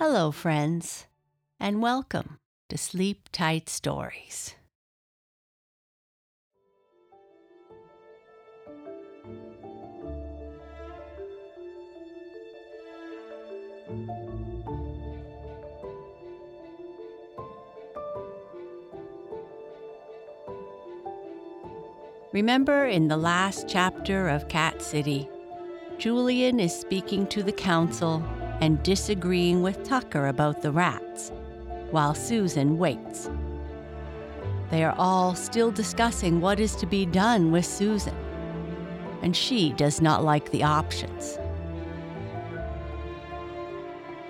Hello, friends, and welcome to Sleep Tight Stories. Remember in the last chapter of Cat City, Julian is speaking to the council and disagreeing with Tucker about the rats, while Susan waits. They are all still discussing what is to be done with Susan, and she does not like the options.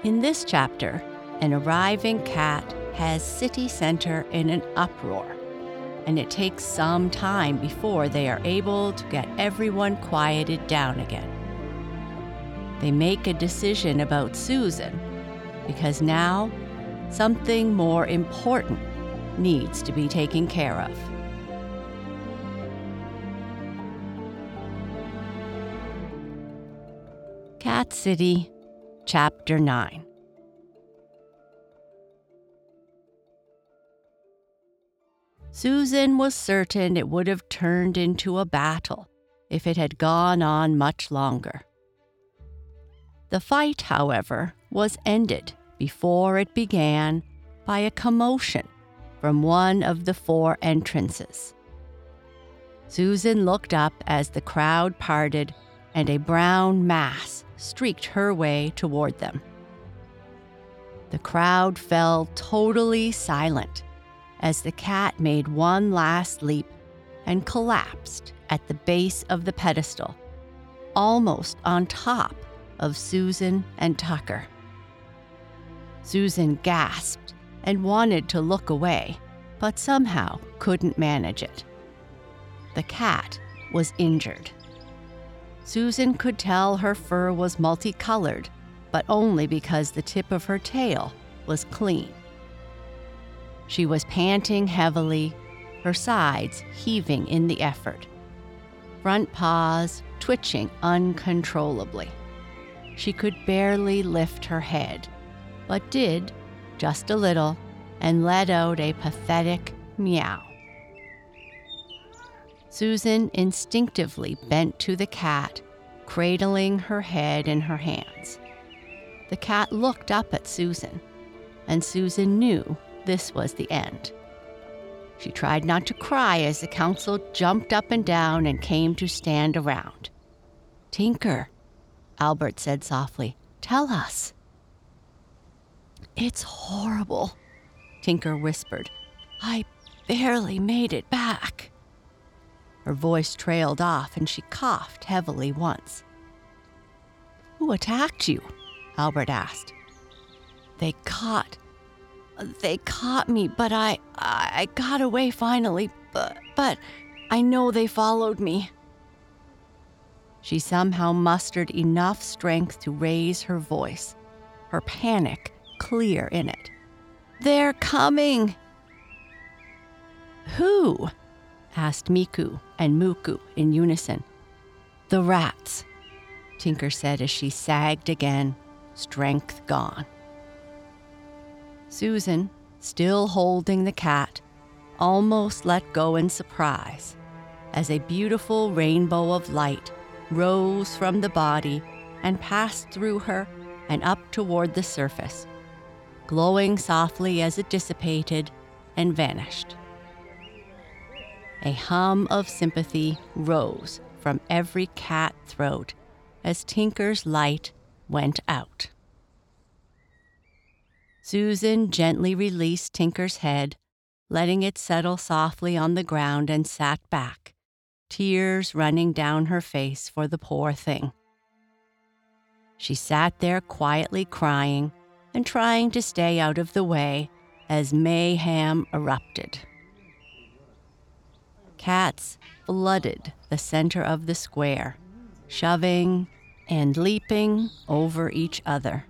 In this chapter, an arriving cat has city center in an uproar, and it takes some time before they are able to get everyone quieted down again. They make a decision about Susan because now something more important needs to be taken care of. Cat City, Chapter 9 Susan was certain it would have turned into a battle if it had gone on much longer. The fight, however, was ended before it began by a commotion from one of the four entrances. Susan looked up as the crowd parted and a brown mass streaked her way toward them. The crowd fell totally silent as the cat made one last leap and collapsed at the base of the pedestal, almost on top of Susan and Tucker. Susan gasped and wanted to look away, but somehow couldn't manage it. The cat was injured. Susan could tell her fur was multicolored, but only because the tip of her tail was clean. She was panting heavily, her sides heaving in the effort, front paws twitching uncontrollably. She could barely lift her head, but did just a little and let out a pathetic meow. Susan instinctively bent to the cat, cradling her head in her hands. The cat looked up at Susan, and Susan knew this was the end. She tried not to cry as the council jumped up and down and came to stand around. Tinker, Albert said softly. Tell us. It's horrible, Tinker whispered. I barely made it back. Her voice trailed off and she coughed heavily once. Who attacked you? Albert asked. They caught. They caught me, but I I got away finally, but but I know they followed me. She somehow mustered enough strength to raise her voice, her panic clear in it. They're coming! Who? asked Miku and Muku in unison. The rats, Tinker said as she sagged again, strength gone. Susan, still holding the cat, almost let go in surprise as a beautiful rainbow of light rose from the body and passed through her and up toward the surface, glowing softly as it dissipated and vanished. A hum of sympathy rose from every cat throat as Tinker's light went out. Susan gently released Tinker's head, letting it settle softly on the ground, and sat back, tears running down her face for the poor thing. She sat there quietly crying and trying to stay out of the way as mayhem erupted. Cats flooded the center of the square, shoving and leaping over each other.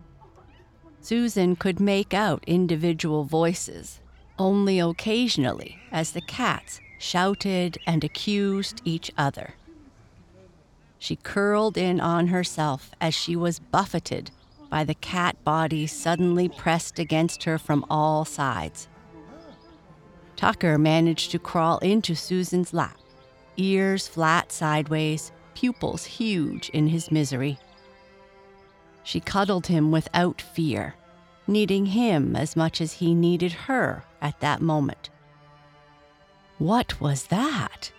Susan could make out individual voices, only occasionally as the cats shouted, and accused each other. She curled in on herself as she was buffeted by the cat body suddenly pressed against her from all sides. Tucker managed to crawl into Susan's lap, ears flat sideways, pupils huge in his misery. She cuddled him without fear, needing him as much as he needed her at that moment. What was that?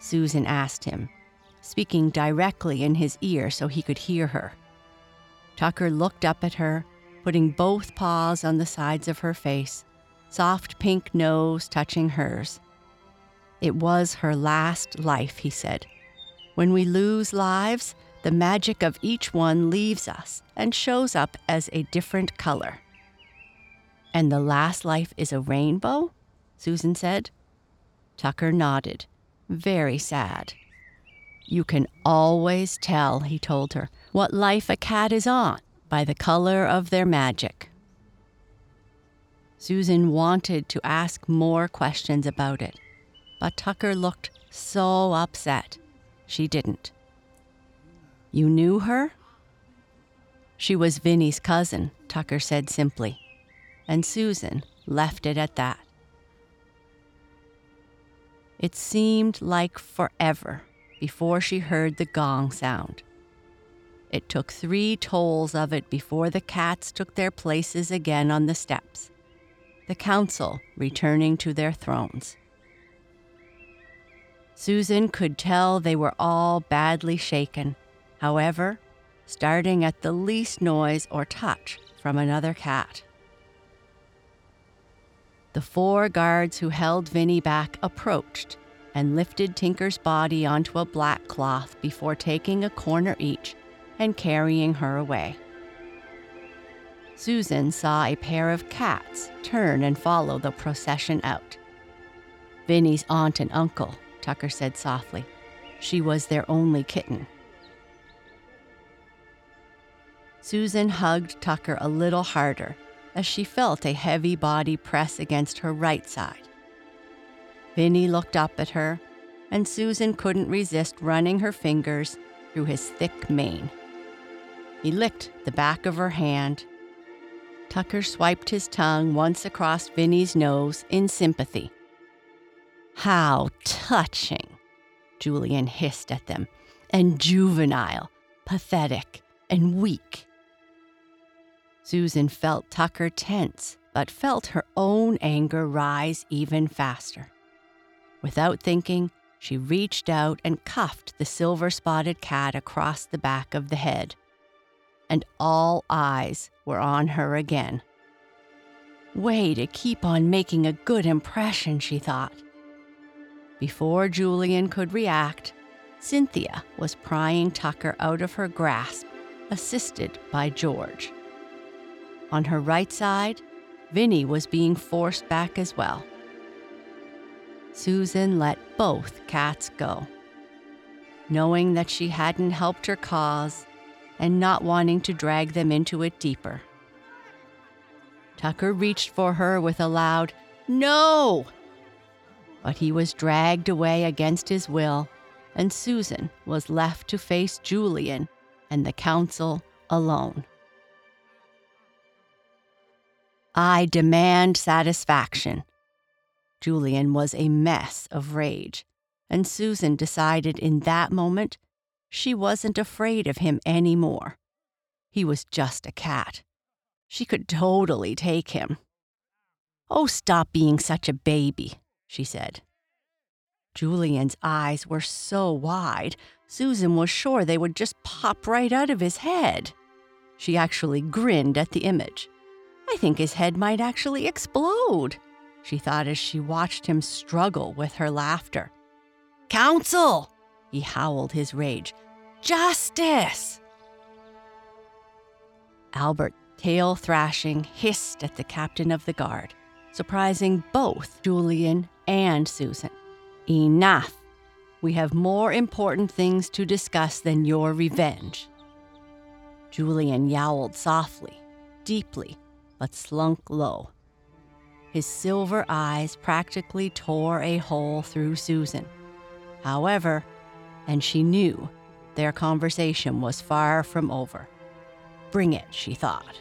Susan asked him, speaking directly in his ear so he could hear her. Tucker looked up at her, putting both paws on the sides of her face, soft pink nose touching hers. It was her last life, he said. When we lose lives, the magic of each one leaves us and shows up as a different color. And the last life is a rainbow? Susan said. Tucker nodded, very sad. You can always tell, he told her, what life a cat is on by the color of their magic. Susan wanted to ask more questions about it, but Tucker looked so upset. She didn't. You knew her? She was Vinny's cousin, Tucker said simply, and Susan left it at that. It seemed like forever before she heard the gong sound. It took three tolls of it before the cats took their places again on the steps, the council returning to their thrones. Susan could tell they were all badly shaken, however, starting at the least noise or touch from another cat. The four guards who held Vinny back approached and lifted Tinker's body onto a black cloth before taking a corner each and carrying her away. Susan saw a pair of cats turn and follow the procession out. Vinny's aunt and uncle, Tucker said softly. She was their only kitten. Susan hugged Tucker a little harder as she felt a heavy body press against her right side. Vinny looked up at her, and Susan couldn't resist running her fingers through his thick mane. He licked the back of her hand. Tucker swiped his tongue once across Vinny's nose in sympathy. How touching, Julian hissed at them, and juvenile, pathetic, and weak. Susan felt Tucker tense, but felt her own anger rise even faster. Without thinking, she reached out and cuffed the silver spotted cat across the back of the head. And all eyes were on her again. Way to keep on making a good impression, she thought. Before Julian could react, Cynthia was prying Tucker out of her grasp, assisted by George. On her right side, Vinny was being forced back as well. Susan let both cats go. Knowing that she hadn't helped her cause and not wanting to drag them into it deeper. Tucker reached for her with a loud, No! But he was dragged away against his will, and Susan was left to face Julian and the council alone. I demand satisfaction. Julian was a mess of rage, and Susan decided in that moment she wasn't afraid of him any more. He was just a cat. She could totally take him. Oh, stop being such a baby, she said. Julian's eyes were so wide, Susan was sure they would just pop right out of his head. She actually grinned at the image. I think his head might actually explode, she thought as she watched him struggle with her laughter. Council! He howled his rage. Justice! Albert, tail thrashing, hissed at the captain of the guard, surprising both Julian and Susan. Enough! We have more important things to discuss than your revenge. Julian yowled softly, deeply, but slunk low. His silver eyes practically tore a hole through Susan. However, and she knew their conversation was far from over. bring it, she thought.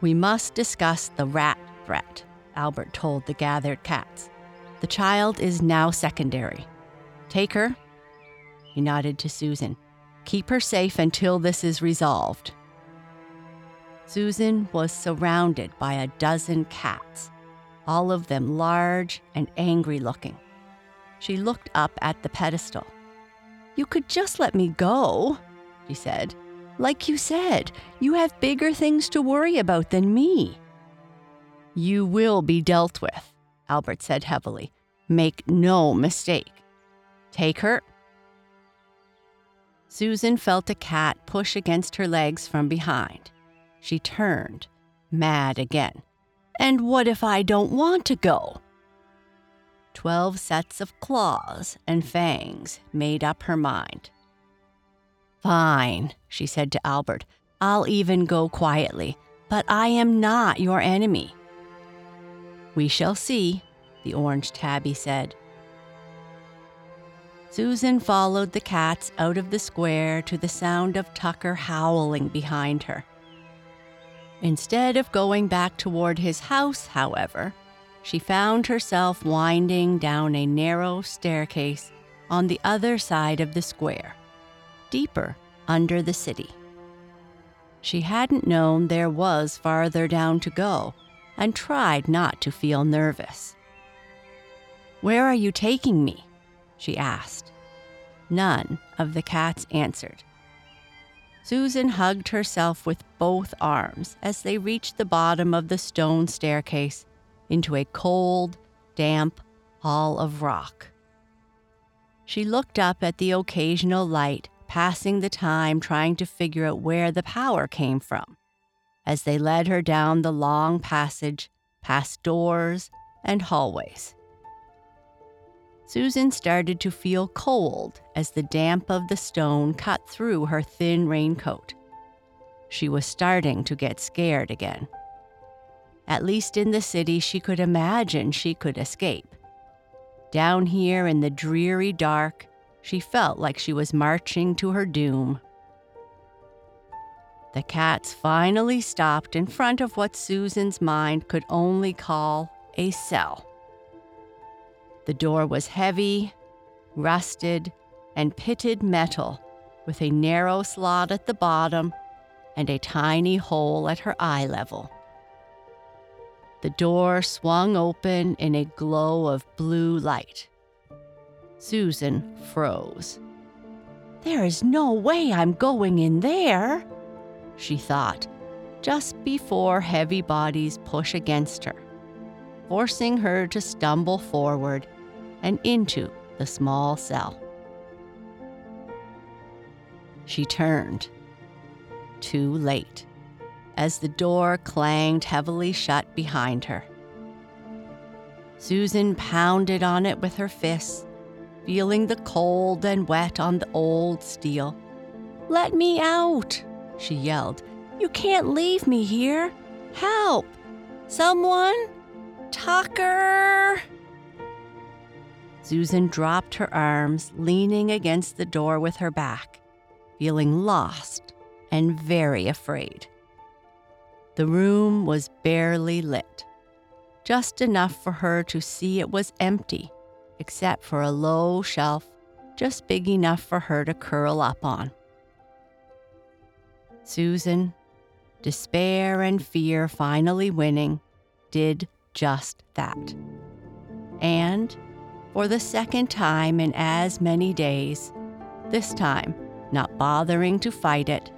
We must discuss the rat threat, Albert told the gathered cats. The child is now secondary. Take her. He nodded to Susan. Keep her safe until this is resolved. Susan was surrounded by a dozen cats, all of them large and angry looking. She looked up at the pedestal. You could just let me go, she said. Like you said, you have bigger things to worry about than me. You will be dealt with, Albert said heavily. Make no mistake. Take her. Susan felt a cat push against her legs from behind. She turned, mad again. And what if I don't want to go? Twelve sets of claws and fangs made up her mind. Fine, she said to Albert. I'll even go quietly, but I am not your enemy. We shall see, the orange tabby said. Susan followed the cats out of the square to the sound of Tucker howling behind her. Instead of going back toward his house, however, she found herself winding down a narrow staircase on the other side of the square, deeper under the city. She hadn't known there was farther down to go and tried not to feel nervous. Where are you taking me? she asked. None of the cats answered. Susan hugged herself with both arms as they reached the bottom of the stone staircase into a cold, damp hall of rock. She looked up at the occasional light, passing the time trying to figure out where the power came from, as they led her down the long passage, past doors and hallways. Susan started to feel cold as the damp of the stone cut through her thin raincoat. She was starting to get scared again. At least in the city, she could imagine she could escape. Down here in the dreary dark, she felt like she was marching to her doom. The cats finally stopped in front of what Susan's mind could only call a cell. The door was heavy, rusted, and pitted metal, with a narrow slot at the bottom and a tiny hole at her eye level. The door swung open in a glow of blue light. Susan froze. There is no way I'm going in there, she thought, just before heavy bodies push against her, forcing her to stumble forward and into the small cell. She turned. Too late, as the door clanged heavily shut behind her. Susan pounded on it with her fists, feeling the cold and wet on the old steel. Let me out, she yelled. You can't leave me here. Help! Someone? Tucker! Susan dropped her arms, leaning against the door with her back, feeling lost and very afraid. The room was barely lit, just enough for her to see it was empty, except for a low shelf just big enough for her to curl up on. Susan, despair and fear finally winning, did just that. And for the second time in as many days, this time not bothering to fight it,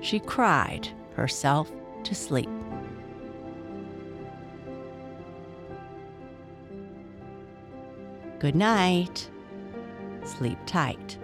she cried herself to sleep. Good night. Sleep tight.